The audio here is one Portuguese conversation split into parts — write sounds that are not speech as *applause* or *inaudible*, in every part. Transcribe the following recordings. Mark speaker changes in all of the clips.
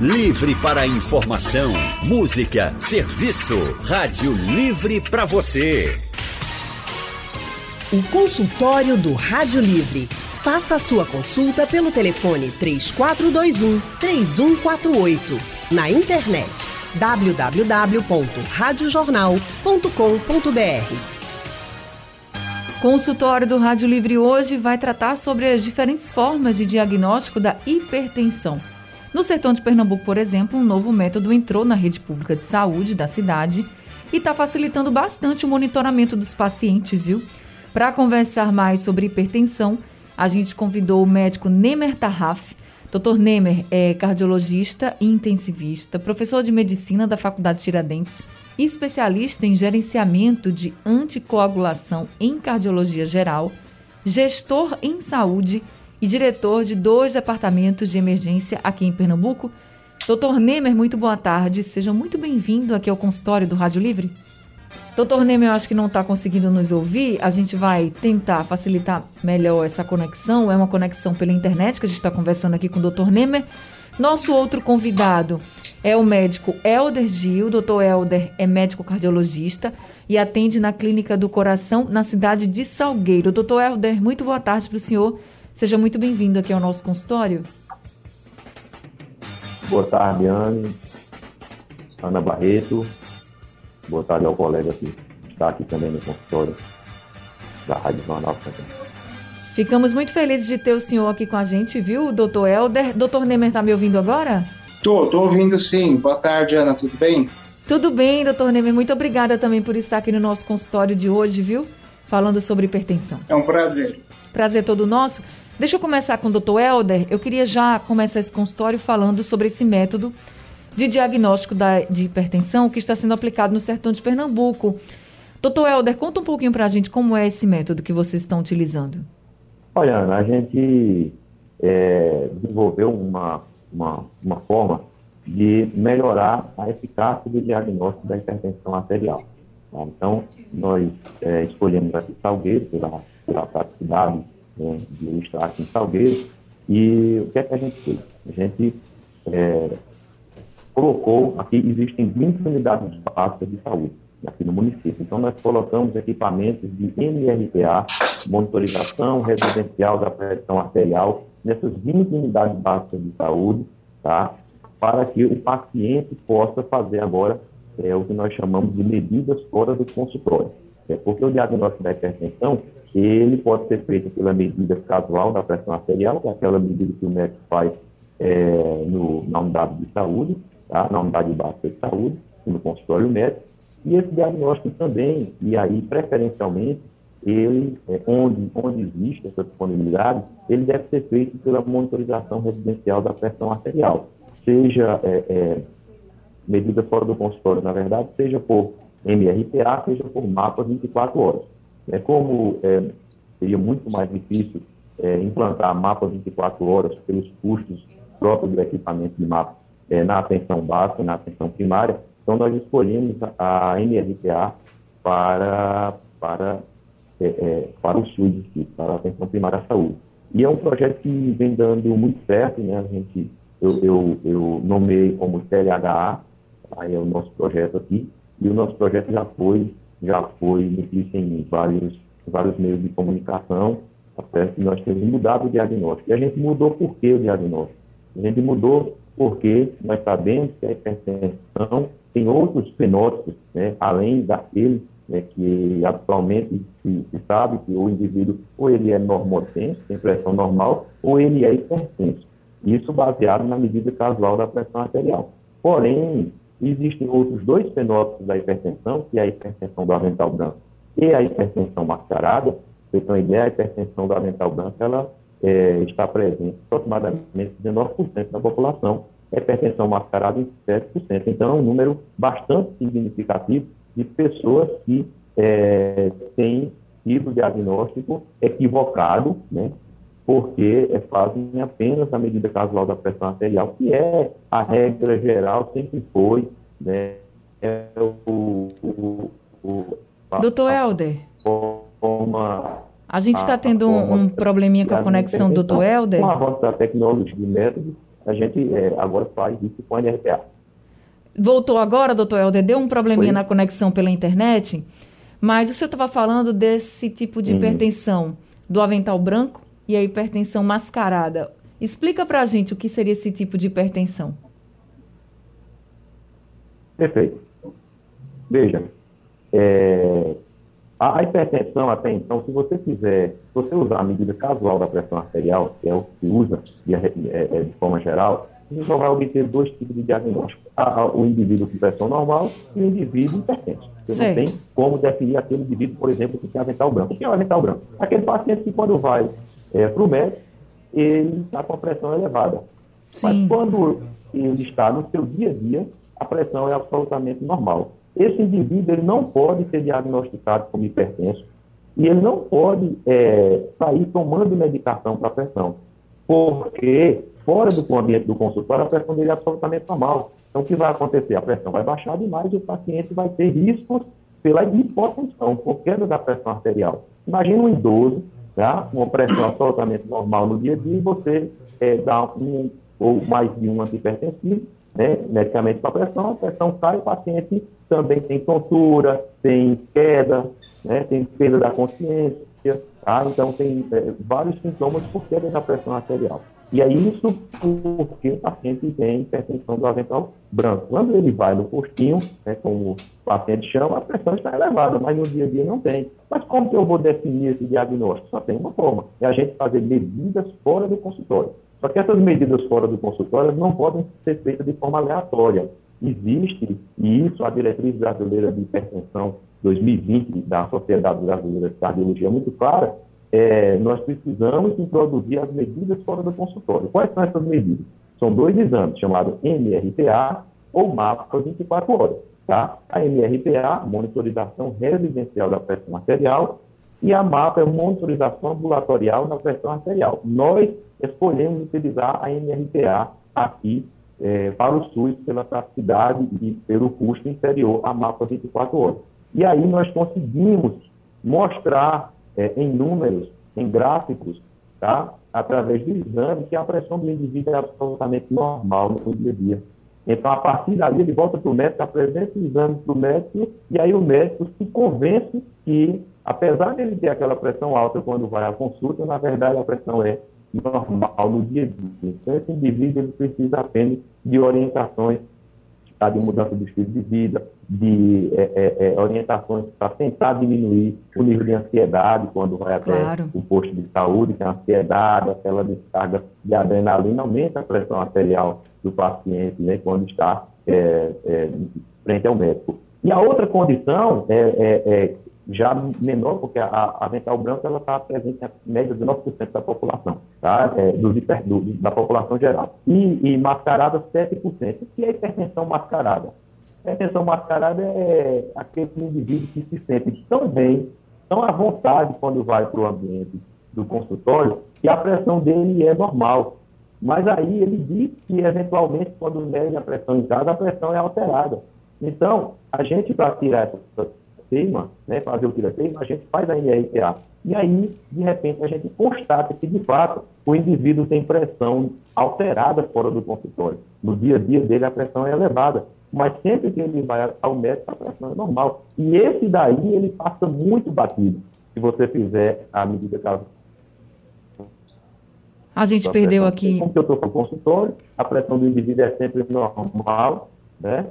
Speaker 1: Livre para informação, música, serviço. Rádio Livre para você.
Speaker 2: O consultório do Rádio Livre. Faça a sua consulta pelo telefone 3421 3148. Na internet www.radiojornal.com.br.
Speaker 3: Consultório do Rádio Livre hoje vai tratar sobre as diferentes formas de diagnóstico da hipertensão. No sertão de Pernambuco, por exemplo, um novo método entrou na rede pública de saúde da cidade e está facilitando bastante o monitoramento dos pacientes, viu? Para conversar mais sobre hipertensão, a gente convidou o médico Nemer Tarraf. Dr. Nemer é cardiologista e intensivista, professor de medicina da Faculdade Tiradentes especialista em gerenciamento de anticoagulação em cardiologia geral, gestor em saúde e diretor de dois departamentos de emergência aqui em Pernambuco. Doutor Nemer, muito boa tarde. Seja muito bem-vindo aqui ao consultório do Rádio Livre. Doutor Nemer, eu acho que não está conseguindo nos ouvir. A gente vai tentar facilitar melhor essa conexão. É uma conexão pela internet que a gente está conversando aqui com o doutor Nemer. Nosso outro convidado é o médico Elder Gil. O doutor Elder é médico cardiologista e atende na Clínica do Coração, na cidade de Salgueiro. Doutor Elder, muito boa tarde para o senhor. Seja muito bem-vindo aqui ao nosso consultório.
Speaker 4: Boa tarde, Anne. Ana Barreto. Boa tarde ao colega que está aqui também no consultório da Rádio Jornal.
Speaker 3: Ficamos muito felizes de ter o senhor aqui com a gente, viu, doutor Helder? Doutor Nemer está me ouvindo agora?
Speaker 5: Tô, tô ouvindo sim. Boa tarde, Ana, tudo bem?
Speaker 3: Tudo bem, doutor Nemer. Muito obrigada também por estar aqui no nosso consultório de hoje, viu? Falando sobre hipertensão.
Speaker 5: É um prazer.
Speaker 3: Prazer todo nosso. Deixa eu começar com o doutor Helder. Eu queria já começar esse consultório falando sobre esse método de diagnóstico da, de hipertensão que está sendo aplicado no sertão de Pernambuco. Doutor Helder, conta um pouquinho para a gente como é esse método que vocês estão utilizando.
Speaker 4: Olha, Ana, a gente é, desenvolveu uma, uma, uma forma de melhorar a eficácia do diagnóstico da hipertensão arterial. Tá? Então, nós é, escolhemos aqui Salgueiro, pela, pela praticidade né, de estar aqui em Salgueiro, e o que é que a gente fez? A gente é, colocou, aqui existem 20 unidades básicas de saúde aqui no município. Então, nós colocamos equipamentos de MRTA, monitorização residencial da pressão arterial, nessas 20 unidades básicas de saúde, tá? para que o paciente possa fazer agora é, o que nós chamamos de medidas fora do consultório. É porque o diagnóstico da hipertensão, ele pode ser feito pela medida casual da pressão arterial, que é aquela medida que o médico faz é, no, na unidade de saúde, tá? na unidade básica de saúde, no consultório médico, e esse diagnóstico também, e aí preferencialmente, ele, é, onde, onde existe essa disponibilidade, ele deve ser feito pela monitorização residencial da pressão arterial, seja é, é, medida fora do consultório, na verdade, seja por MRPA, seja por mapa 24 horas. É, como é, seria muito mais difícil é, implantar mapa 24 horas pelos custos próprios do equipamento de mapa é, na atenção básica, na atenção primária, então, nós escolhemos a MRPA para, para, é, é, para o SUS, para a atenção primária à saúde. E é um projeto que vem dando muito certo, né? A gente, eu, eu, eu nomeei como TLHA, aí é o nosso projeto aqui, e o nosso projeto já foi, já foi notícia em vários, vários meios de comunicação, até que nós temos mudado o diagnóstico. E a gente mudou por que o diagnóstico? A gente mudou porque nós sabemos que a hipertensão tem outros fenótipos, né, além daquele né, que atualmente se, se, sabe que o indivíduo ou ele é normotenso, tem pressão normal, ou ele é hipertenso. Isso baseado na medida casual da pressão arterial. Porém, existem outros dois fenótipos da hipertensão, que é a hipertensão do avental branco e a hipertensão mascarada. Você tem uma ideia, a hipertensão do avental branco ela, é, está presente aproximadamente 19% da população hipertensão mascarada em 7%. Então, é um número bastante significativo de pessoas que é, têm tido diagnóstico equivocado, né, porque é, fazem apenas a medida casual da pressão arterial, que é a regra geral, sempre foi, né, é
Speaker 3: o, o, o Doutor Helder. A gente está tendo um, um probleminha com a conexão, doutor Helder.
Speaker 4: Com a avanço da tecnologia de métodos, a gente é, agora faz isso com a NRPA.
Speaker 3: Voltou agora, doutor Helder, deu um probleminha Oi? na conexão pela internet, mas o senhor estava falando desse tipo de hipertensão do avental branco e a hipertensão mascarada. Explica para a gente o que seria esse tipo de hipertensão.
Speaker 4: Perfeito. Veja, é, a, hipertensão até então, se você fizer, se você usar a medida casual da pressão arterial, que é o que usa de, é, é, de forma geral, você só vai obter dois tipos de diagnóstico. A, a, o indivíduo com pressão normal e o indivíduo hipertenso. Você não tem como definir aquele indivíduo, por exemplo, que tem avental branco. O que é o avental branco? Aquele paciente que quando vai é, para o médico, ele está com a pressão elevada. Sim. Mas quando ele está no seu dia a dia, a pressão é absolutamente normal. Esse indivíduo ele não pode ser diagnosticado como hipertenso e ele não pode é, sair tomando medicação para pressão, porque fora do ambiente do consultório a pressão dele é absolutamente normal. Então, o que vai acontecer? A pressão vai baixar demais e o paciente vai ter riscos pela hipotensão, por queda da pressão arterial. Imagina um idoso, tá? uma pressão absolutamente normal no dia a dia, e você é, dá um ou mais de um antihipertensivo, né, medicamento para pressão, a pressão cai, o paciente também tem tontura, tem queda, né, tem perda da consciência, tá? então tem é, vários sintomas por queda da pressão arterial. E é isso porque o paciente tem hipertensão do avental branco. Quando ele vai no postinho, né, como o paciente chama, a pressão está elevada, mas no dia a dia não tem. Mas como que eu vou definir esse diagnóstico? Só tem uma forma, é a gente fazer medidas fora do consultório. Só que essas medidas fora do consultório não podem ser feitas de forma aleatória. Existe, e isso a diretriz brasileira de hipertensão 2020 da Sociedade Brasileira de Cardiologia é muito clara, é, nós precisamos introduzir as medidas fora do consultório. Quais são essas medidas? São dois exames, chamados MRPA ou MAPA 24 horas. Tá? A MRPA, monitorização residencial da pressão arterial, e a MAPA é monitorização ambulatorial na pressão arterial. Nós escolhemos utilizar a MRPA aqui é, para o SUS pela praticidade e pelo custo inferior à MAPA 24 horas. E aí nós conseguimos mostrar é, em números, em gráficos, tá? através do exame, que a pressão do indivíduo é absolutamente normal no dia a dia. Então, a partir dali, ele volta para o médico, apresenta o exame para o médico, e aí o médico se convence que, apesar de ele ter aquela pressão alta quando vai à consulta, na verdade a pressão é normal no dia a dia. Então, esse indivíduo ele precisa apenas de orientações tá, de mudança do estilo de vida, de é, é, é orientações para tentar diminuir o nível de ansiedade quando vai até claro. o posto de saúde, que a ansiedade, aquela descarga de adrenalina aumenta a pressão arterial do paciente né, quando está é, é, frente ao médico. E a outra condição é, já menor, porque a, a vental branca ela está presente em média de 9% da população, tá? É, dos hiper, do, da população geral. E, e mascarada 7%. O que é hipertensão mascarada? Hipertensão mascarada é aquele indivíduo que se sente tão bem, tão à vontade quando vai para o ambiente do consultório, que a pressão dele é normal. Mas aí ele diz que, eventualmente, quando mede a pressão em casa, a pressão é alterada. Então, a gente, para tirar essa teima, né, fazer o tiroteio, a gente faz a NRPA. E aí, de repente, a gente constata que, de fato, o indivíduo tem pressão alterada fora do consultório. No dia a dia dele, a pressão é elevada. Mas sempre que ele vai ao médico, a pressão é normal. E esse daí, ele passa muito batido. Se você fizer a medida caso
Speaker 3: a gente perdeu aqui.
Speaker 4: Como que eu estou com o consultório, a pressão do indivíduo é sempre normal, né?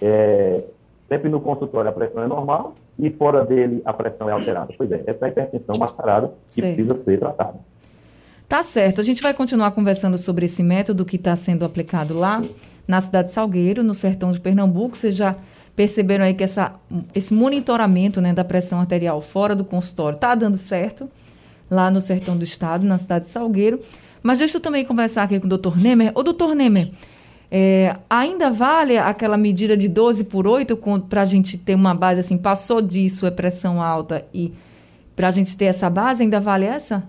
Speaker 4: É, Sempre no consultório a pressão é normal e fora dele a pressão é alterada. Pois é, essa é a hipertensão mascarada que certo. precisa ser tratada.
Speaker 3: Tá certo. A gente vai continuar conversando sobre esse método que está sendo aplicado lá na cidade de Salgueiro, no sertão de Pernambuco. Vocês já perceberam aí que essa, esse monitoramento né, da pressão arterial fora do consultório está dando certo lá no sertão do estado, na cidade de Salgueiro. Mas deixa eu também conversar aqui com o doutor Nemer. Ô, doutor Nemer, é, ainda vale aquela medida de 12 por 8 para a gente ter uma base assim, passou disso, é pressão alta e para a gente ter essa base, ainda vale essa?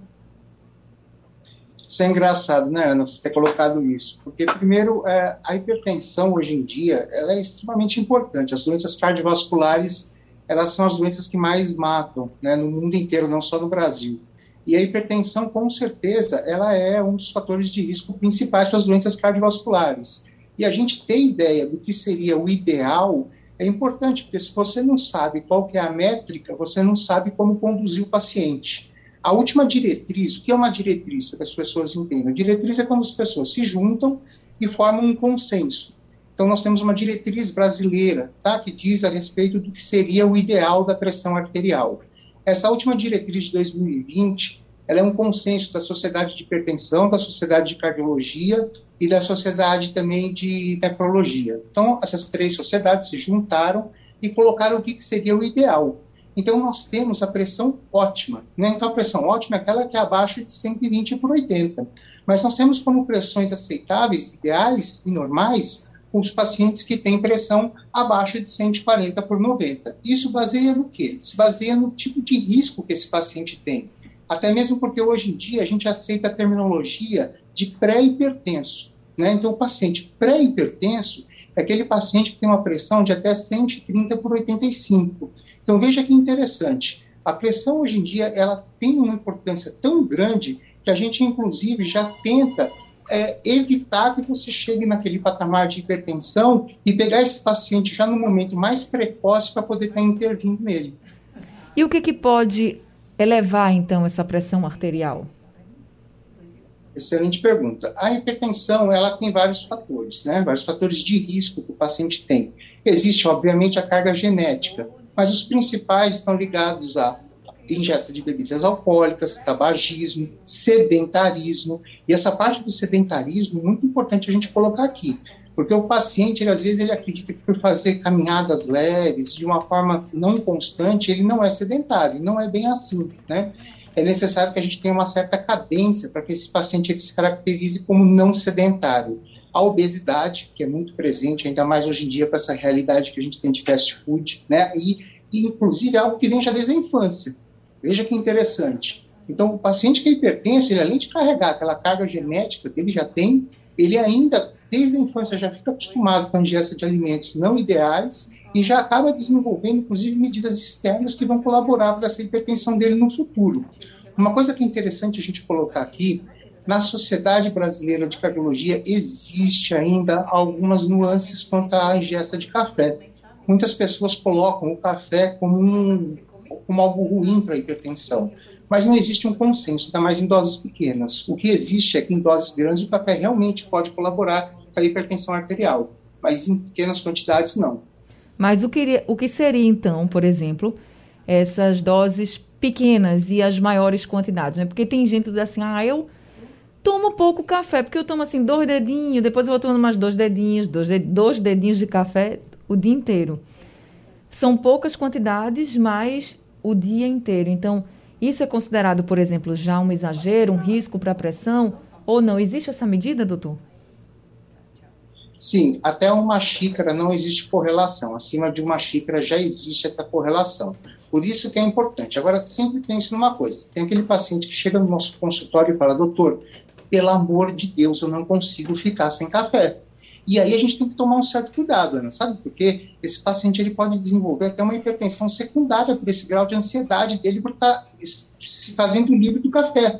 Speaker 5: Isso é engraçado, né, Ana, você ter colocado isso. Porque, primeiro, é, a hipertensão hoje em dia ela é extremamente importante. As doenças cardiovasculares elas são as doenças que mais matam né, no mundo inteiro, não só no Brasil. E a hipertensão, com certeza, ela é um dos fatores de risco principais para as doenças cardiovasculares. E a gente ter ideia do que seria o ideal é importante, porque se você não sabe qual que é a métrica, você não sabe como conduzir o paciente. A última diretriz, o que é uma diretriz, para que as pessoas entendam? A diretriz é quando as pessoas se juntam e formam um consenso. Então, nós temos uma diretriz brasileira tá, que diz a respeito do que seria o ideal da pressão arterial. Essa última diretriz de 2020 ela é um consenso da Sociedade de Hipertensão, da Sociedade de Cardiologia e da Sociedade também de Nefrologia. Então, essas três sociedades se juntaram e colocaram o que, que seria o ideal. Então, nós temos a pressão ótima. Né? Então, a pressão ótima é aquela que é abaixo de 120 por 80. Mas nós temos como pressões aceitáveis, ideais e normais os pacientes que têm pressão abaixo de 140 por 90. Isso baseia no quê? Se baseia no tipo de risco que esse paciente tem. Até mesmo porque hoje em dia a gente aceita a terminologia de pré-hipertenso. Né? Então, o paciente pré-hipertenso é aquele paciente que tem uma pressão de até 130 por 85. Então, veja que interessante. A pressão hoje em dia ela tem uma importância tão grande que a gente, inclusive, já tenta é, evitar que você chegue naquele patamar de hipertensão e pegar esse paciente já no momento mais precoce para poder estar tá intervindo nele.
Speaker 3: E o que, que pode elevar, então, essa pressão arterial?
Speaker 5: Excelente pergunta. A hipertensão, ela tem vários fatores, né? Vários fatores de risco que o paciente tem. Existe, obviamente, a carga genética, mas os principais estão ligados a ingesta de bebidas alcoólicas, tabagismo, sedentarismo. E essa parte do sedentarismo é muito importante a gente colocar aqui, porque o paciente, ele, às vezes, ele acredita que por fazer caminhadas leves, de uma forma não constante, ele não é sedentário, não é bem assim, né? É necessário que a gente tenha uma certa cadência para que esse paciente se caracterize como não sedentário. A obesidade, que é muito presente, ainda mais hoje em dia, para essa realidade que a gente tem de fast food, né? E, e inclusive, é algo que vem já desde a infância. Veja que interessante. Então, o paciente que é ele, além de carregar aquela carga genética que ele já tem, ele ainda, desde a infância, já fica acostumado com a ingesta de alimentos não ideais e já acaba desenvolvendo, inclusive, medidas externas que vão colaborar para essa hipertensão dele no futuro. Uma coisa que é interessante a gente colocar aqui, na Sociedade Brasileira de Cardiologia existe ainda algumas nuances quanto à ingesta de café. Muitas pessoas colocam o café como um como algo ruim para a hipertensão. Mas não existe um consenso, ainda mais em doses pequenas. O que existe é que em doses grandes o café realmente pode colaborar com a hipertensão arterial, mas em pequenas quantidades não.
Speaker 3: Mas o que, o que seria então, por exemplo, essas doses pequenas e as maiores quantidades? Né? Porque tem gente que diz assim, ah, eu tomo pouco café, porque eu tomo assim dois dedinhos, depois eu vou tomando mais dois dedinhos, dois, dois dedinhos de café o dia inteiro. São poucas quantidades, mas o dia inteiro. Então, isso é considerado, por exemplo, já um exagero, um risco para a pressão? Ou não? Existe essa medida, doutor?
Speaker 5: Sim, até uma xícara não existe correlação. Acima de uma xícara já existe essa correlação. Por isso que é importante. Agora, sempre pense numa coisa: tem aquele paciente que chega no nosso consultório e fala, doutor, pelo amor de Deus, eu não consigo ficar sem café. E aí a gente tem que tomar um certo cuidado, Ana, sabe? Porque esse paciente ele pode desenvolver até uma hipertensão secundária por esse grau de ansiedade dele por estar tá se fazendo livre do café.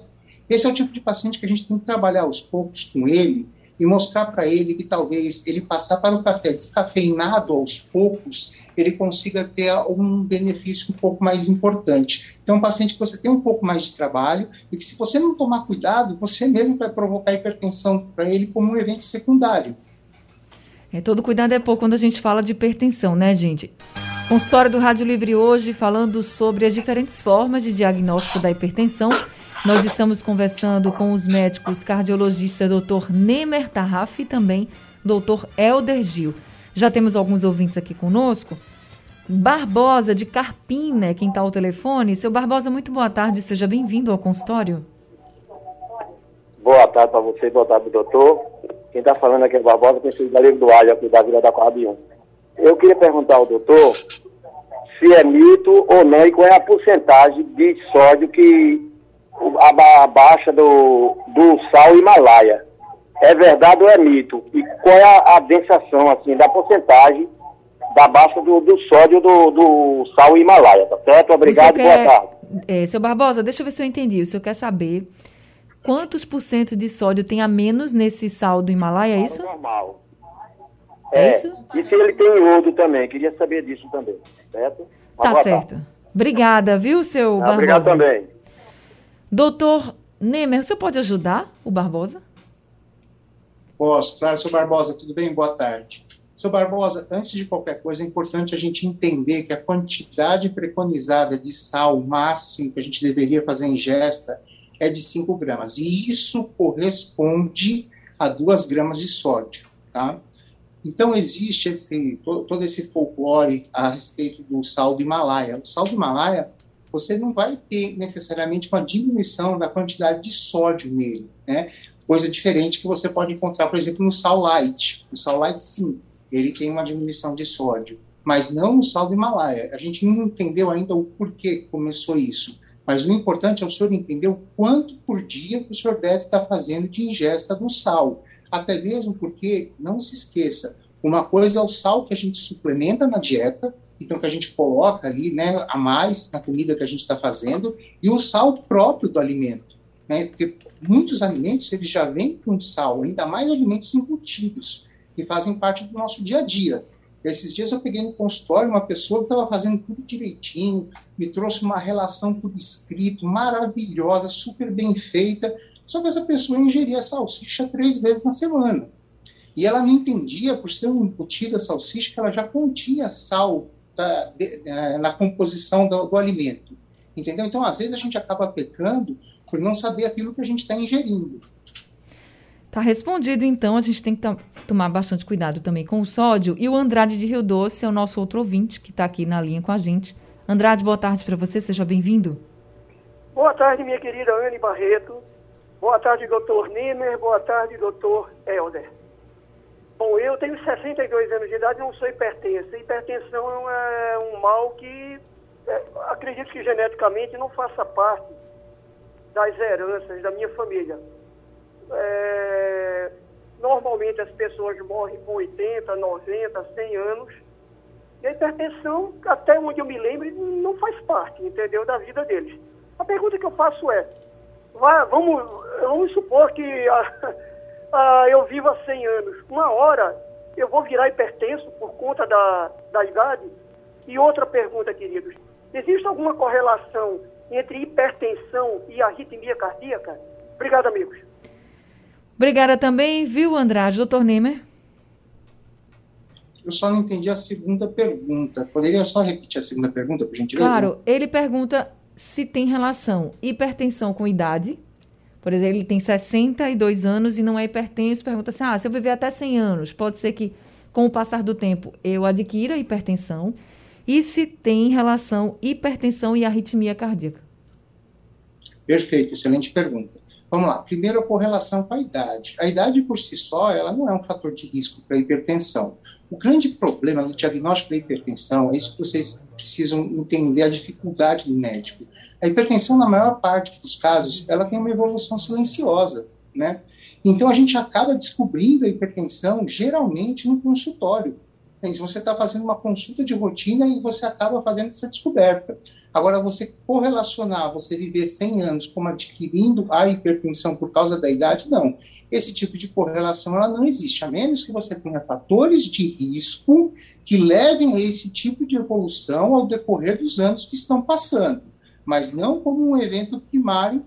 Speaker 5: Esse é o tipo de paciente que a gente tem que trabalhar aos poucos com ele e mostrar para ele que talvez ele passar para o café descafeinado aos poucos, ele consiga ter um benefício um pouco mais importante. Então, um paciente que você tem um pouco mais de trabalho e que se você não tomar cuidado, você mesmo vai provocar hipertensão para ele como um evento secundário.
Speaker 3: É, todo cuidado é pouco quando a gente fala de hipertensão, né, gente? Consultório do Rádio Livre hoje falando sobre as diferentes formas de diagnóstico da hipertensão. Nós estamos conversando com os médicos cardiologistas Dr. Nemer Tarraf e também Dr. Elder Gil. Já temos alguns ouvintes aqui conosco. Barbosa de Carpina, quem está ao telefone. Seu Barbosa, muito boa tarde, seja bem-vindo ao consultório.
Speaker 6: Boa tarde para você, boa tarde, doutor. Quem está falando aqui é Barbosa, conhecido da Livre do Alho, aqui da Vila da 1. Eu queria perguntar ao doutor se é mito ou não e qual é a porcentagem de sódio que abaixa do, do sal Himalaia. É verdade ou é mito? E qual é a, a densação, assim, da porcentagem da baixa do, do sódio do, do sal Himalaia, tá certo? Obrigado, boa tarde.
Speaker 3: é, seu Barbosa, deixa eu ver se eu entendi. O senhor quer saber quantos por cento de sódio tem a menos nesse sal do Himalaia, é isso?
Speaker 6: Normal.
Speaker 3: É, isso?
Speaker 6: E se ele tem iodo também, queria saber disso também, certo? Uma
Speaker 3: Tá certo.
Speaker 6: tarde.
Speaker 3: Obrigada, viu, seu
Speaker 6: Ah,
Speaker 3: Barbosa?
Speaker 6: obrigado também.
Speaker 3: Doutor Nemer, senhor pode ajudar o Barbosa?
Speaker 5: Posso, claro, seu Barbosa, tudo bem? Boa tarde. Seu Barbosa, antes de qualquer coisa, é importante a gente entender que a quantidade preconizada de sal máximo que a gente deveria fazer ingesta é de 5 gramas. E isso corresponde a 2 gramas de sódio, tá? Então, existe esse, to- todo esse folclore a respeito do sal do Himalaia. O sal do Himalaia, você não vai ter necessariamente uma diminuição da quantidade de sódio nele, né? Coisa diferente que você pode encontrar, por exemplo, no sal light. O sal light, sim, ele tem uma diminuição de sódio, mas não no sal do Himalaia. A gente não entendeu ainda o porquê começou isso. Mas o importante é o senhor entender o quanto por dia o senhor deve estar fazendo de ingesta do sal. Até mesmo porque, não se esqueça, uma coisa é o sal que a gente suplementa na dieta, então que a gente coloca ali né, a mais na comida que a gente está fazendo, e o sal próprio do alimento. Né? Porque muitos alimentos eles já vêm com sal, ainda mais alimentos embutidos, que fazem parte do nosso dia a dia. Esses dias eu peguei no consultório uma pessoa que estava fazendo tudo direitinho, me trouxe uma relação por escrito maravilhosa, super bem feita, só que essa pessoa ingeria salsicha três vezes na semana. E ela não entendia, por ser um embutida salsicha, que ela já continha sal tá, de, eh, na composição do, do alimento. Entendeu? Então, às vezes, a gente acaba pecando por não saber aquilo que a gente está ingerindo.
Speaker 3: Tá respondido, então. A gente tem que tomar bastante cuidado também com o sódio. E o Andrade de Rio Doce é o nosso outro ouvinte que está aqui na linha com a gente. Andrade, boa tarde para você. Seja bem-vindo.
Speaker 7: Boa tarde, minha querida Anne Barreto. Boa tarde, doutor Nimer. Boa tarde, doutor Helder. Bom, eu tenho 62 anos de idade e não sou hipertensa. Hipertensão é um mal que é, acredito que geneticamente não faça parte das heranças da minha família. É, normalmente as pessoas morrem com 80, 90, 100 anos. E a hipertensão, até onde eu me lembro, não faz parte, entendeu, da vida deles. A pergunta que eu faço é, vá- vamos, vamos supor que ah, ah, eu vivo há 100 anos. Uma hora eu vou virar hipertenso por conta da, da idade? E outra pergunta, queridos, existe alguma correlação entre hipertensão e arritmia cardíaca? Obrigado, amigos.
Speaker 3: Obrigada também, viu, Andrade? Doutor Nemer?
Speaker 5: Eu só não entendi a segunda pergunta. Poderia só repetir a segunda pergunta, por gentileza?
Speaker 3: Claro, ele pergunta se tem relação hipertensão com idade. Por exemplo, ele tem 62 anos e não é hipertenso. Pergunta assim: ah, se eu viver até 100 anos, pode ser que com o passar do tempo eu adquira hipertensão? E se tem relação hipertensão e arritmia cardíaca?
Speaker 5: Perfeito, excelente pergunta. Vamos lá. Primeiro, a correlação com a idade. A idade por si só, ela não é um fator de risco para a hipertensão. O grande problema no diagnóstico da hipertensão é isso que vocês precisam entender a dificuldade do médico. A hipertensão, na maior parte dos casos, ela tem uma evolução silenciosa, né? Então a gente acaba descobrindo a hipertensão geralmente no consultório. Se você está fazendo uma consulta de rotina e você acaba fazendo essa descoberta. Agora, você correlacionar, você viver 100 anos como adquirindo a hipertensão por causa da idade, não. Esse tipo de correlação ela não existe, a menos que você tenha fatores de risco que levem a esse tipo de evolução ao decorrer dos anos que estão passando, mas não como um evento primário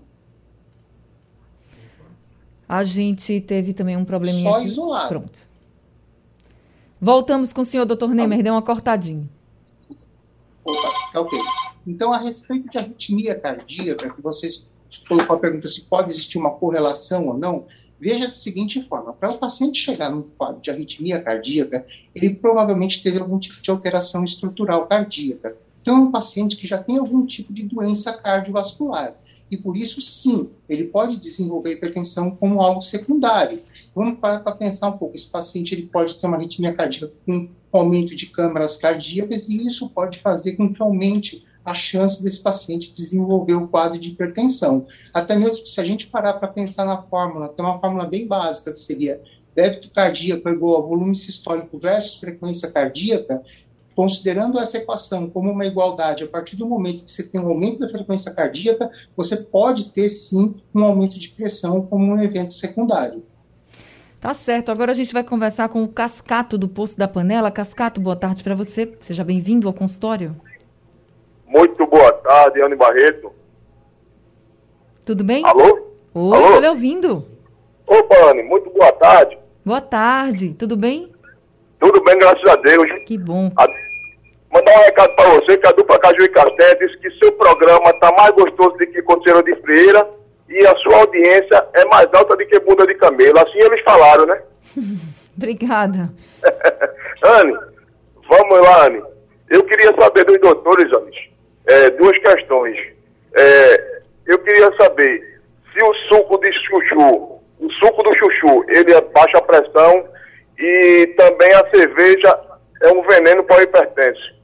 Speaker 3: A gente teve também um probleminha
Speaker 5: só
Speaker 3: aqui.
Speaker 5: isolado.
Speaker 3: Pronto. Voltamos com o senhor, doutor Nemer. Deu uma cortadinha.
Speaker 5: Opa, tá ok. Então, a respeito de arritmia cardíaca, que vocês colocou a pergunta se pode existir uma correlação ou não, veja da seguinte forma: para o paciente chegar num quadro de arritmia cardíaca, ele provavelmente teve algum tipo de alteração estrutural cardíaca. Então, é um paciente que já tem algum tipo de doença cardiovascular. E por isso, sim, ele pode desenvolver hipertensão como algo secundário. Vamos parar para pensar um pouco. Esse paciente ele pode ter uma arritmia cardíaca com aumento de câmaras cardíacas e isso pode fazer com que aumente a chance desse paciente desenvolver o quadro de hipertensão. Até mesmo se a gente parar para pensar na fórmula, tem uma fórmula bem básica que seria débito cardíaco igual a volume sistólico versus frequência cardíaca, considerando essa equação como uma igualdade, a partir do momento que você tem um aumento da frequência cardíaca, você pode ter sim um aumento de pressão como um evento secundário.
Speaker 3: Tá certo. Agora a gente vai conversar com o Cascato do Poço da Panela. Cascato, boa tarde para você. Seja bem-vindo ao consultório.
Speaker 8: Muito boa tarde, Anne Barreto.
Speaker 3: Tudo bem?
Speaker 8: Alô?
Speaker 3: Oi, Alô? tô lhe ouvindo.
Speaker 8: Opa, Anne, muito boa tarde.
Speaker 3: Boa tarde, tudo bem?
Speaker 8: Tudo bem, graças a Deus.
Speaker 3: Que bom.
Speaker 8: A... Mandar um recado para você que a dupla Caju e Casté disse que seu programa tá mais gostoso do que Conselheiro de Freira e a sua audiência é mais alta do que bunda de camelo. Assim eles falaram, né? *laughs*
Speaker 3: Obrigada. *laughs*
Speaker 8: Anne, vamos lá, Anne. Eu queria saber dos doutores, Anne, é, duas questões. É, eu queria saber se o suco de chuchu, o suco do chuchu, ele é baixa pressão e também a cerveja é um veneno para o hipertenso.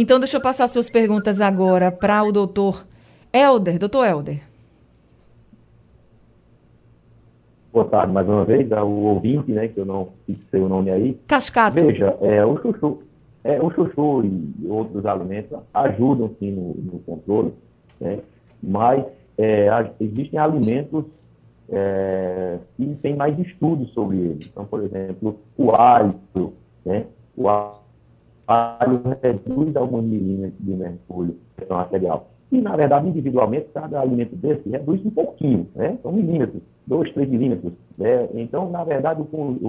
Speaker 3: Então, deixa eu passar suas perguntas agora para o doutor Helder. Doutor Helder.
Speaker 4: Boa tarde mais uma vez, ao ouvinte, né, que eu não sei o nome aí.
Speaker 3: Cascato.
Speaker 4: Veja, é, o chuchu, é, o chuchu e outros alimentos ajudam sim no, no controle, né, mas é, existem alimentos é, que têm mais estudos sobre eles. Então, por exemplo, o alho, né, o alho reduz alguns milímetros de mercúrio, pressão arterial. E, na verdade, individualmente, cada alimento desse reduz um pouquinho, né? São milímetros, 2, 3 milímetros. Né? Então, na verdade,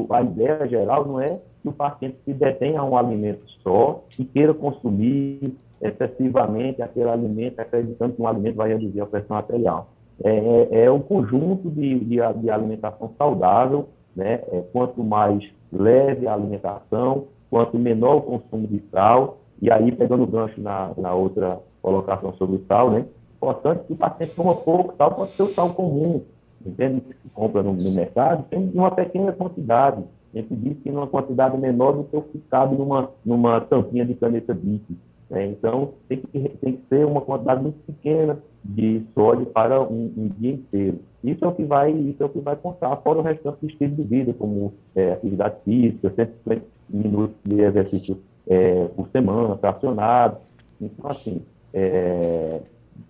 Speaker 4: a ideia geral não é que o paciente se detenha a um alimento só e queira consumir excessivamente aquele alimento, acreditando que um alimento vai reduzir a pressão arterial. É, é, é um conjunto de, de, de, alimentação saudável, né? É, quanto mais leve a alimentação, quanto menor o consumo de sal, e aí, pegando o gancho na, na outra colocação sobre o sal, né? Importante que o paciente toma pouco sal, pode ser o sal comum, entende? Que compra no, no mercado, tem uma pequena quantidade. A gente diz que numa quantidade menor do que o que cabe numa, numa tampinha de caneta Bic. Né? Então, tem que, tem que ser uma quantidade muito pequena de sódio para um, um, dia inteiro. Isso é o que vai, isso é o que vai contar, fora o restante do estilo de vida, como é, atividade física, 150 minutos de exercício é, por semana, fracionado. Então, assim, é,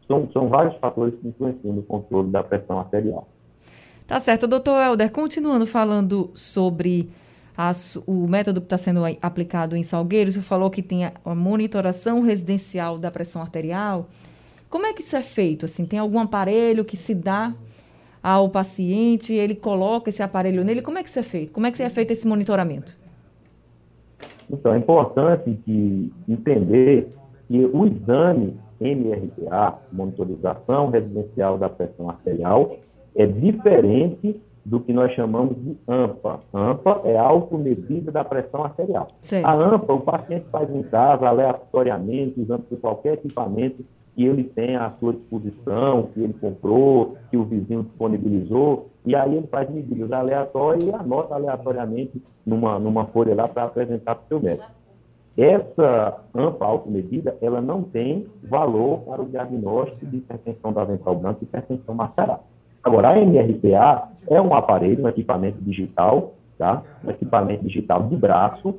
Speaker 4: são, são vários fatores que influenciam no controle da pressão arterial.
Speaker 3: Tá certo. Doutor Helder, continuando falando sobre a, o método que está sendo aplicado em Salgueiro, você falou que tem a, a monitoração residencial da pressão arterial. Como é que isso é feito? Assim, tem algum aparelho que se dá ao paciente, ele coloca esse aparelho nele? Como é que isso é feito? Como é que é feito esse monitoramento?
Speaker 4: Então, é importante que entender que o exame MRTA, monitorização residencial da pressão arterial, é diferente do que nós chamamos de AMPA. AMPA é automedida da pressão arterial.
Speaker 3: Sim.
Speaker 4: A AMPA, o paciente faz em casa, aleatoriamente, usando qualquer equipamento que ele tem à sua disposição, que ele comprou, que o vizinho disponibilizou, e aí ele faz medidas aleatórias e anota aleatoriamente numa, numa folha lá para apresentar para o seu médico. Essa ampla automedida, ela não tem valor para o diagnóstico de hipertensão da ventral branca e hipertensão mascarada. Agora, a MRPA é um aparelho, um equipamento digital, tá? um equipamento digital de braço,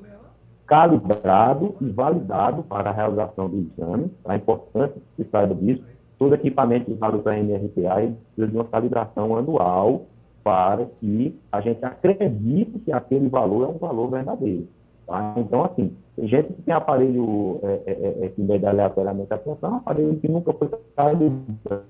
Speaker 4: calibrado e validado para a realização do exame. É importante que saiba disso. Todo equipamento usado para MRPA precisa de uma calibração anual para que a gente acredite que aquele valor é um valor verdadeiro. Tá? Então, assim, tem gente que tem aparelho é, é, é, é que mede aleatoriamente a pressão, aparelho que nunca foi calibrado.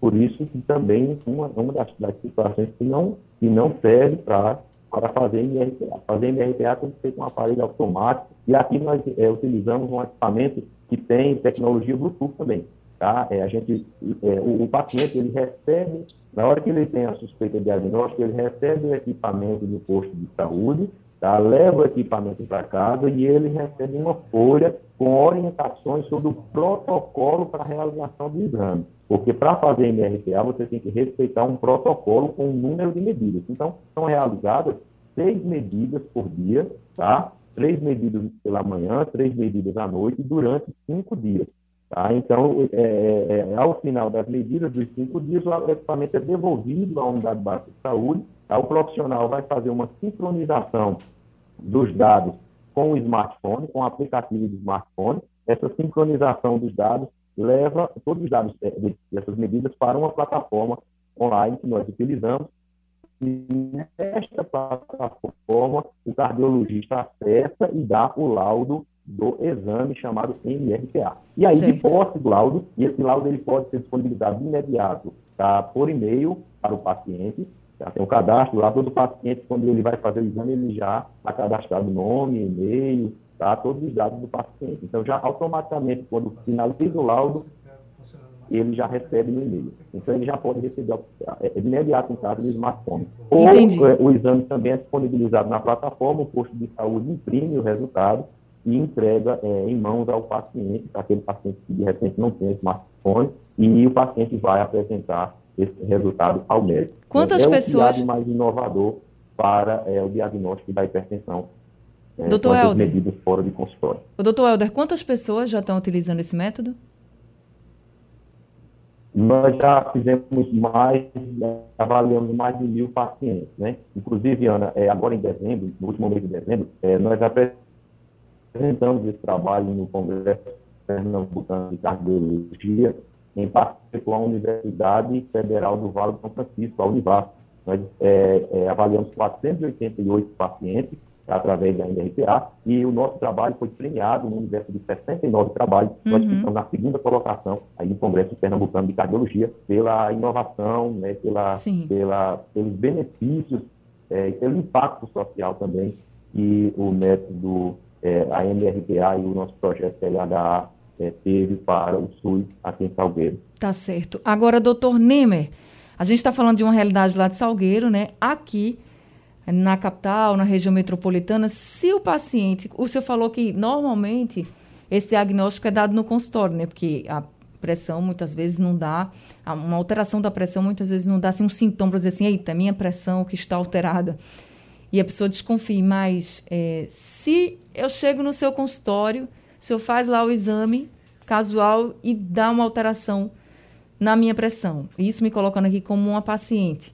Speaker 4: Por isso que também uma, uma das, das situações que não, que não serve para para fazer MRPA. Fazer MRPA tem que ser com um aparelho automático, e aqui nós é, utilizamos um equipamento que tem tecnologia Bluetooth também. Tá? É, a gente, é, o, o, paciente ele recebe, na hora que ele tem a suspeita de diagnóstico, ele recebe o equipamento do posto de saúde, tá? leva o equipamento para casa e ele recebe uma folha com orientações sobre o protocolo para realização do exame. Porque para fazer MRPA você tem que respeitar um protocolo com um número de medidas. Então, são realizadas seis medidas por dia, tá? Três medidas pela manhã, três medidas à noite, durante cinco dias. Tá? Então, é, é, é, ao final das medidas dos cinco dias, o equipamento é devolvido à unidade básica de saúde. Tá? O profissional vai fazer uma sincronização dos dados com o smartphone, com o aplicativo do smartphone. Essa sincronização dos dados leva todos os dados dessas medidas para uma plataforma online que nós utilizamos. E nesta plataforma, o cardiologista acessa e dá o laudo do exame chamado MRPA. E aí, certo. de posse do laudo, e esse laudo ele pode ser disponibilizado de imediato tá, por e-mail para o paciente, já tem o cadastro lá, todo paciente, quando ele vai fazer o exame, ele já está cadastrado nome, e-mail, tá, todos os dados do paciente. Então, já automaticamente, quando finaliza o laudo, ele já recebe no e-mail. Então, ele já pode receber é, de imediato em casa no smartphone. Ou é, o exame também é disponibilizado na plataforma, o posto de saúde imprime o resultado e entrega é, em mãos ao paciente, aquele paciente que de repente não tem smartphone, e o paciente vai apresentar esse resultado ao médico.
Speaker 3: Quantas
Speaker 4: é
Speaker 3: pessoas...
Speaker 4: É o mais inovador para é, o diagnóstico da hipertensão.
Speaker 3: É, doutor Helder.
Speaker 4: medidas fora de consultório.
Speaker 3: O doutor Helder, quantas pessoas já estão utilizando esse método?
Speaker 4: Nós já fizemos mais, avaliamos mais de mil pacientes, né? Inclusive, Ana, é, agora em dezembro, no último mês de dezembro, é, nós apresentamos esse trabalho no Congresso Pernambucano de Cardiologia, em parceria com a Universidade Federal do Vale do São Francisco, a Univasf. Nós é, é, avaliamos 488 pacientes através da NRPA e o nosso trabalho foi premiado no universo de 69 trabalhos. Uhum. Nós ficamos na segunda colocação aí no Congresso Pernambucano de Cardiologia pela inovação, né, pela, pela, pelos benefícios é, e pelo impacto social também que o método é, a MRPA e o nosso projeto LHA é, teve para o SUS aqui em Salgueiro.
Speaker 3: Tá certo. Agora, doutor Nemer, a gente está falando de uma realidade lá de Salgueiro, né? Aqui, na capital, na região metropolitana, se o paciente. O senhor falou que normalmente esse diagnóstico é dado no consultório, né? Porque a pressão muitas vezes não dá, uma alteração da pressão muitas vezes não dá assim, um sintoma para dizer assim, eita, minha pressão que está alterada e a pessoa desconfie, mas é, se eu chego no seu consultório, o senhor faz lá o exame casual e dá uma alteração na minha pressão, isso me colocando aqui como uma paciente.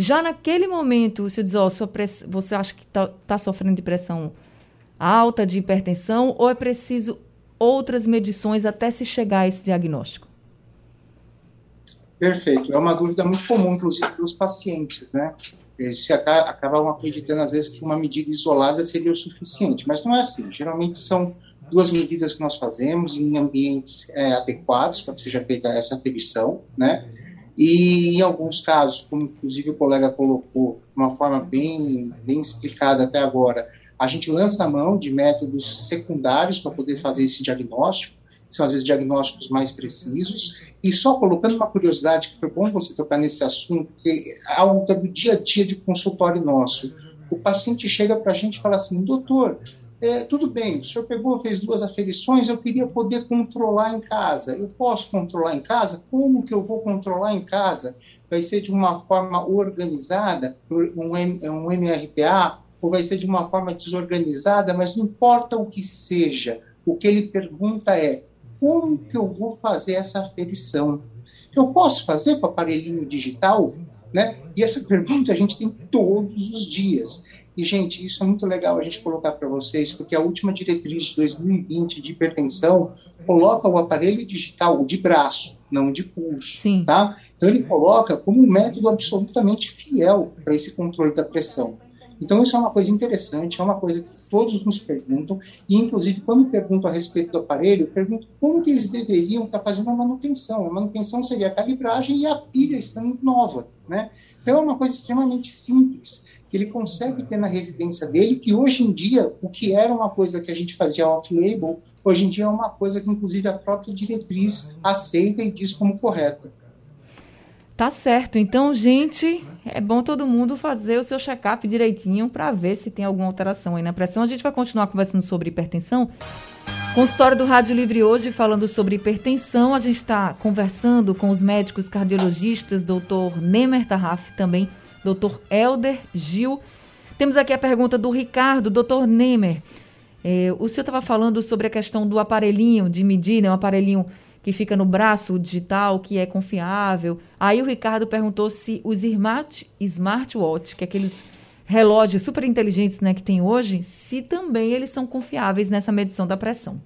Speaker 3: Já naquele momento, senhor diz, oh, press... você acha que está tá sofrendo de pressão alta, de hipertensão, ou é preciso outras medições até se chegar a esse diagnóstico?
Speaker 5: Perfeito. É uma dúvida muito comum, inclusive, dos pacientes, né? Eles se acabam acreditando, às vezes, que uma medida isolada seria o suficiente, mas não é assim. Geralmente são duas medidas que nós fazemos em ambientes é, adequados para que seja feita essa aferição, né? E em alguns casos, como inclusive o colega colocou, de uma forma bem, bem explicada até agora, a gente lança a mão de métodos secundários para poder fazer esse diagnóstico, são às vezes diagnósticos mais precisos, e só colocando uma curiosidade, que foi bom você tocar nesse assunto, que é algo do dia a dia de consultório nosso. O paciente chega para a gente e fala assim, doutor, é, tudo bem, o senhor pegou, fez duas aferições, eu queria poder controlar em casa. Eu posso controlar em casa? Como que eu vou controlar em casa? Vai ser de uma forma organizada, um, um MRPA, ou vai ser de uma forma desorganizada, mas não importa o que seja. O que ele pergunta é: como que eu vou fazer essa aferição? Eu posso fazer com aparelhinho digital? Né? E essa pergunta a gente tem todos os dias. E, gente, isso é muito legal a gente colocar para vocês, porque a última diretriz de 2020 de hipertensão coloca o aparelho digital de braço, não de pulso. Sim. Tá? Então, ele coloca como um método absolutamente fiel para esse controle da pressão. Então, isso é uma coisa interessante, é uma coisa que todos nos perguntam, e inclusive quando pergunto a respeito do aparelho, pergunto como que eles deveriam estar fazendo a manutenção. A manutenção seria a calibragem e a pilha estando nova, né? Então é uma coisa extremamente simples que ele consegue ter na residência dele, que hoje em dia, o que era uma coisa que a gente fazia off-label, hoje em dia é uma coisa que inclusive a própria diretriz aceita e diz como correta.
Speaker 3: Tá certo. Então, gente, é bom todo mundo fazer o seu check-up direitinho para ver se tem alguma alteração aí na pressão. A gente vai continuar conversando sobre hipertensão. Consultório do Rádio Livre hoje falando sobre hipertensão. A gente está conversando com os médicos cardiologistas, doutor Nemer Tarraf, também doutor Elder Gil. Temos aqui a pergunta do Ricardo, doutor Nemer. É, o senhor estava falando sobre a questão do aparelhinho de medir, né, um aparelhinho que fica no braço digital, que é confiável. Aí o Ricardo perguntou se os smart, smartwatch, que é aqueles relógios super inteligentes né, que tem hoje, se também eles são confiáveis nessa medição da pressão.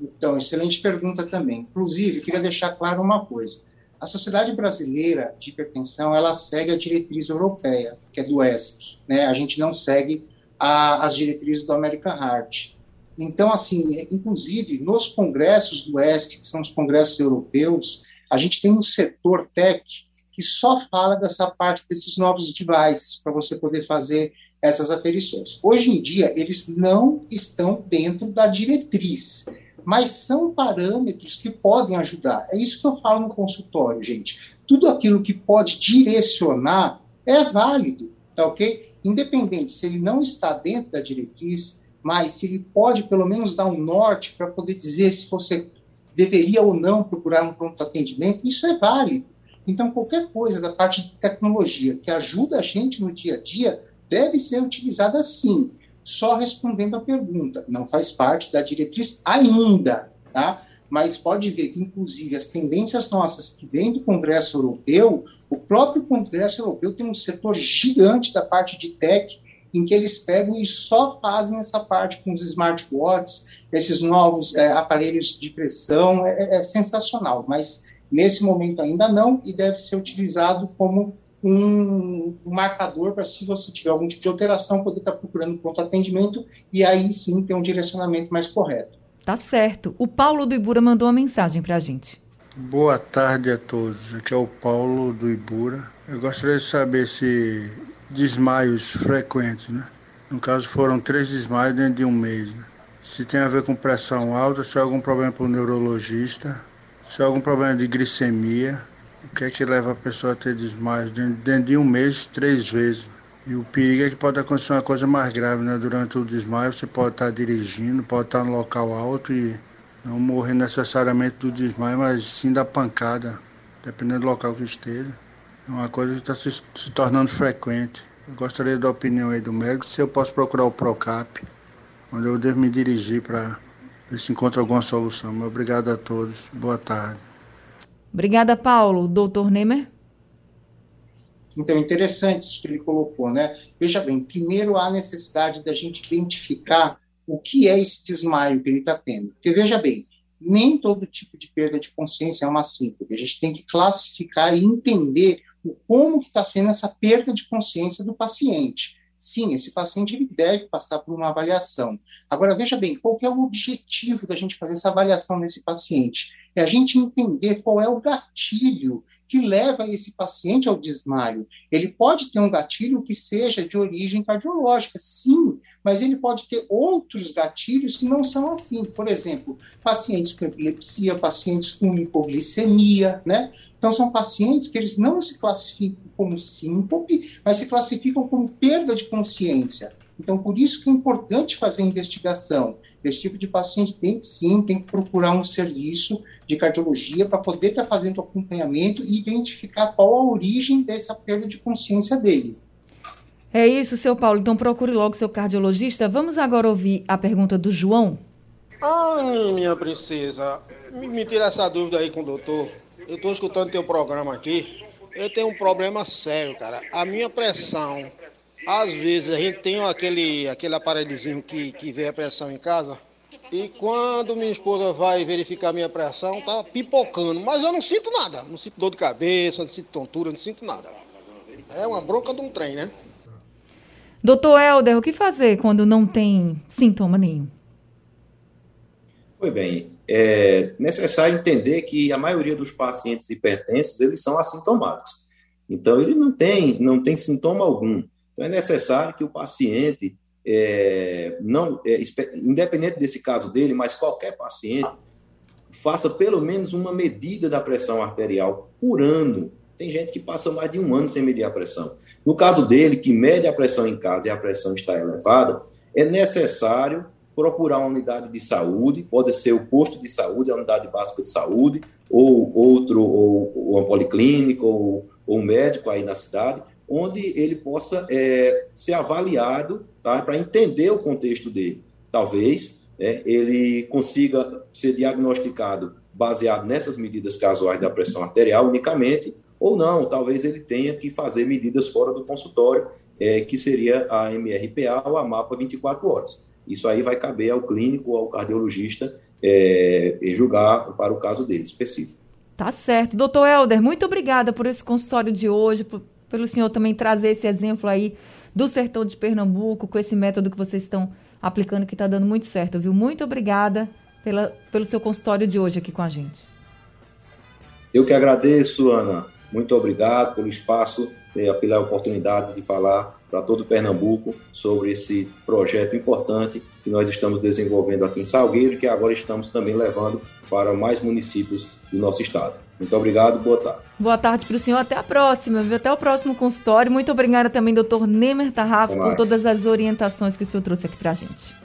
Speaker 5: Então, excelente pergunta também. Inclusive, queria deixar claro uma coisa. A Sociedade Brasileira de Hipertensão, ela segue a diretriz europeia, que é do ESC. Né? A gente não segue a, as diretrizes do American Heart. Então, assim, inclusive, nos congressos do ESC, que são os congressos europeus, a gente tem um setor tech que só fala dessa parte desses novos devices, para você poder fazer essas aferições. Hoje em dia, eles não estão dentro da diretriz mas são parâmetros que podem ajudar. É isso que eu falo no consultório, gente. Tudo aquilo que pode direcionar é válido, tá ok? Independente se ele não está dentro da diretriz, mas se ele pode pelo menos dar um norte para poder dizer se você deveria ou não procurar um pronto atendimento, isso é válido. Então, qualquer coisa da parte de tecnologia que ajuda a gente no dia a dia deve ser utilizada sim só respondendo a pergunta. Não faz parte da diretriz ainda, tá? Mas pode ver que, inclusive, as tendências nossas que vêm do Congresso Europeu, o próprio Congresso Europeu tem um setor gigante da parte de tech, em que eles pegam e só fazem essa parte com os smartwatches, esses novos é, aparelhos de pressão, é, é, é sensacional, mas nesse momento ainda não, e deve ser utilizado como um, marcador para se você tiver algum tipo de alteração, poder estar tá procurando pronto atendimento e aí sim ter um direcionamento mais correto.
Speaker 3: Tá certo. O Paulo do Ibura mandou uma mensagem para a gente.
Speaker 9: Boa tarde a todos. Aqui é o Paulo do Ibura. Eu gostaria de saber se desmaios frequentes, né? No caso, foram três desmaios dentro de um mês. Né? Se tem a ver com pressão alta, se é algum problema para o neurologista, se é algum problema de glicemia o que é que leva a pessoa a ter desmaios dentro, de um mês, três vezes? E o perigo é que pode acontecer uma coisa mais grave, né? Durante o desmaio você pode estar dirigindo, pode estar no local alto e não morrer necessariamente do desmaio, mas sim da pancada, dependendo do local que esteja. É uma coisa que está se, se, tornando frequente. Eu gostaria da opinião aí do médico, se eu posso procurar o PROCAP, onde eu devo me dirigir para ver se encontra alguma solução. obrigado a todos. Boa tarde.
Speaker 3: Obrigada, Paulo. Doutor Nemer?
Speaker 5: Então, interessante isso que ele colocou, né? Veja bem, primeiro há necessidade da gente identificar o que é esse desmaio que ele está tendo. Porque, veja bem, nem todo tipo de perda de consciência é uma síntese. A gente tem que classificar e entender o como está sendo essa perda de consciência do paciente. Sim, esse paciente ele deve passar por uma avaliação. Agora, veja bem, qual é o objetivo da gente fazer essa avaliação nesse paciente? É a gente entender qual é o gatilho que leva esse paciente ao desmaio. Ele pode ter um gatilho que seja de origem cardiológica, sim, mas ele pode ter outros gatilhos que não são assim. Por exemplo, pacientes com epilepsia, pacientes com hipoglicemia, né? Então, são pacientes que eles não se classificam como síncope, mas se classificam como perda de consciência. Então, por isso que é importante fazer a investigação. Esse tipo de paciente tem que sim, tem que procurar um serviço de cardiologia para poder estar tá fazendo acompanhamento e identificar qual a origem dessa perda de consciência dele.
Speaker 3: É isso, seu Paulo. Então procure logo seu cardiologista. Vamos agora ouvir a pergunta do João.
Speaker 10: Ai, minha princesa, me, me tira essa dúvida aí com o doutor. Eu estou escutando teu programa aqui. Eu tenho um problema sério, cara. A minha pressão, às vezes a gente tem aquele, aquele aparelhozinho que, que vê a pressão em casa. E quando minha esposa vai verificar minha pressão, tá pipocando. Mas eu não sinto nada. Não sinto dor de cabeça, não sinto tontura, não sinto nada. É uma bronca de um trem, né?
Speaker 3: Doutor Helder, o que fazer quando não tem sintoma nenhum?
Speaker 11: Pois bem, é necessário entender que a maioria dos pacientes hipertensos, eles são assintomáticos. Então, ele não tem, não tem sintoma algum. Então, é necessário que o paciente, é, não, é, independente desse caso dele, mas qualquer paciente, faça pelo menos uma medida da pressão arterial por ano. Tem gente que passa mais de um ano sem medir a pressão. No caso dele, que mede a pressão em casa e a pressão está elevada, é necessário procurar uma unidade de saúde, pode ser o posto de saúde, a unidade básica de saúde, ou outro, ou, ou uma policlínica, ou, ou, um médico aí na cidade, onde ele possa é, ser avaliado tá, para entender o contexto dele. Talvez é, ele consiga ser diagnosticado baseado nessas medidas casuais da pressão arterial unicamente, Ou não, talvez ele tenha que fazer medidas fora do consultório, é, que seria a MRPA ou a MAPA 24 horas. Isso aí vai caber ao clínico ou ao cardiologista é, julgar para o caso dele específico.
Speaker 3: Tá certo. Doutor Helder, muito obrigada por esse consultório de hoje, por, pelo senhor também trazer esse exemplo aí do sertão de Pernambuco, com esse método que vocês estão aplicando, que está dando muito certo, viu? Muito obrigada pela, pelo seu consultório de hoje aqui com a gente.
Speaker 11: Eu que agradeço, Ana. Muito obrigado pelo espaço, e pela oportunidade de falar para todo Pernambuco sobre esse projeto importante que nós estamos desenvolvendo aqui em Salgueiro e que agora estamos também levando para mais municípios do nosso estado. Muito obrigado, boa tarde.
Speaker 3: Boa tarde para o senhor, até a próxima, viu? Até o próximo consultório. Muito obrigada também, doutor Nemer Tarrafo, por todas as orientações que o senhor trouxe aqui para a gente.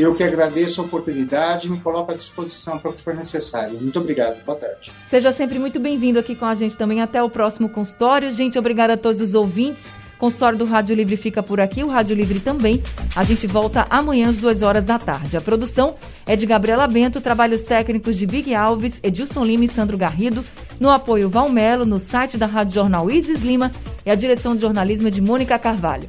Speaker 5: Eu que agradeço a oportunidade e me coloco à disposição para o que for necessário. Muito obrigado. Boa tarde.
Speaker 3: Seja sempre muito bem-vindo aqui com a gente também. Até o próximo consultório. Gente, obrigada a todos os ouvintes. O consultório do Rádio Livre fica por aqui, o Rádio Livre também. A gente volta amanhã às duas horas da tarde. A produção é de Gabriela Bento, trabalhos técnicos de Big Alves, Edilson Lima e Sandro Garrido. No apoio Valmelo, no site da Rádio Jornal Isis Lima e a direção de jornalismo é de Mônica Carvalho.